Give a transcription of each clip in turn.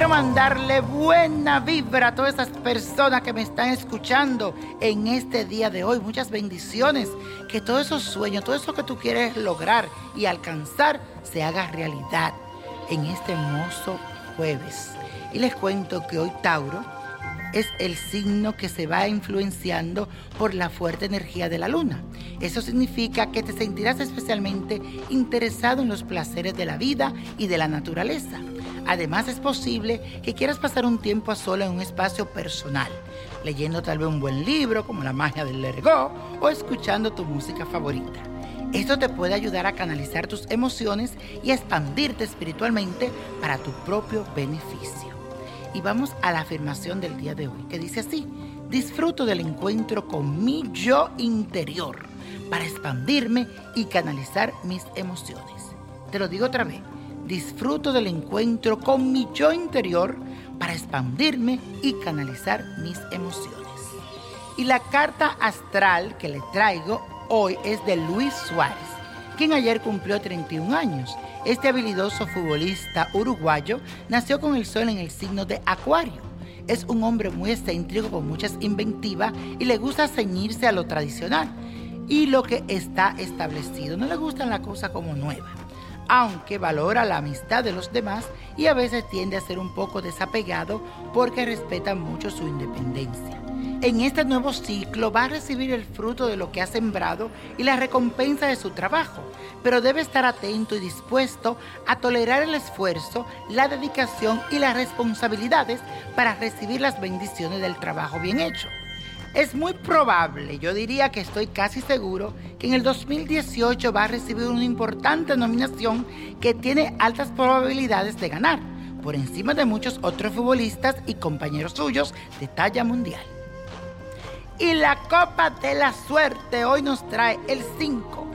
mandarle buena vibra a todas esas personas que me están escuchando en este día de hoy. Muchas bendiciones. Que todos esos sueños, todo eso que tú quieres lograr y alcanzar, se haga realidad en este hermoso jueves. Y les cuento que hoy Tauro es el signo que se va influenciando por la fuerte energía de la luna. Eso significa que te sentirás especialmente interesado en los placeres de la vida y de la naturaleza. Además es posible que quieras pasar un tiempo a sola en un espacio personal, leyendo tal vez un buen libro como La magia del Lergo o escuchando tu música favorita. Esto te puede ayudar a canalizar tus emociones y a expandirte espiritualmente para tu propio beneficio. Y vamos a la afirmación del día de hoy, que dice así, disfruto del encuentro con mi yo interior para expandirme y canalizar mis emociones. Te lo digo otra vez, disfruto del encuentro con mi yo interior para expandirme y canalizar mis emociones. Y la carta astral que le traigo hoy es de Luis Suárez, quien ayer cumplió 31 años este habilidoso futbolista uruguayo nació con el sol en el signo de Acuario. Es un hombre muy excéntrico con muchas inventivas y le gusta ceñirse a lo tradicional y lo que está establecido. No le gustan las cosas como nuevas, aunque valora la amistad de los demás y a veces tiende a ser un poco desapegado porque respeta mucho su independencia en este nuevo ciclo va a recibir el fruto de lo que ha sembrado y la recompensa de su trabajo, pero debe estar atento y dispuesto a tolerar el esfuerzo, la dedicación y las responsabilidades para recibir las bendiciones del trabajo bien hecho. Es muy probable, yo diría que estoy casi seguro, que en el 2018 va a recibir una importante nominación que tiene altas probabilidades de ganar, por encima de muchos otros futbolistas y compañeros suyos de talla mundial. Y la copa de la suerte hoy nos trae el 5,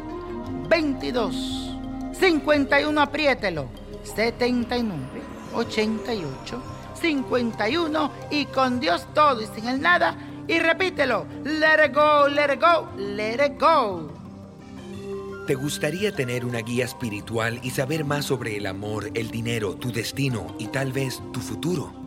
22, 51, apriételo, 79, 88, 51 y con Dios todo y sin el nada. Y repítelo, let it go, let it go, let it go. ¿Te gustaría tener una guía espiritual y saber más sobre el amor, el dinero, tu destino y tal vez tu futuro?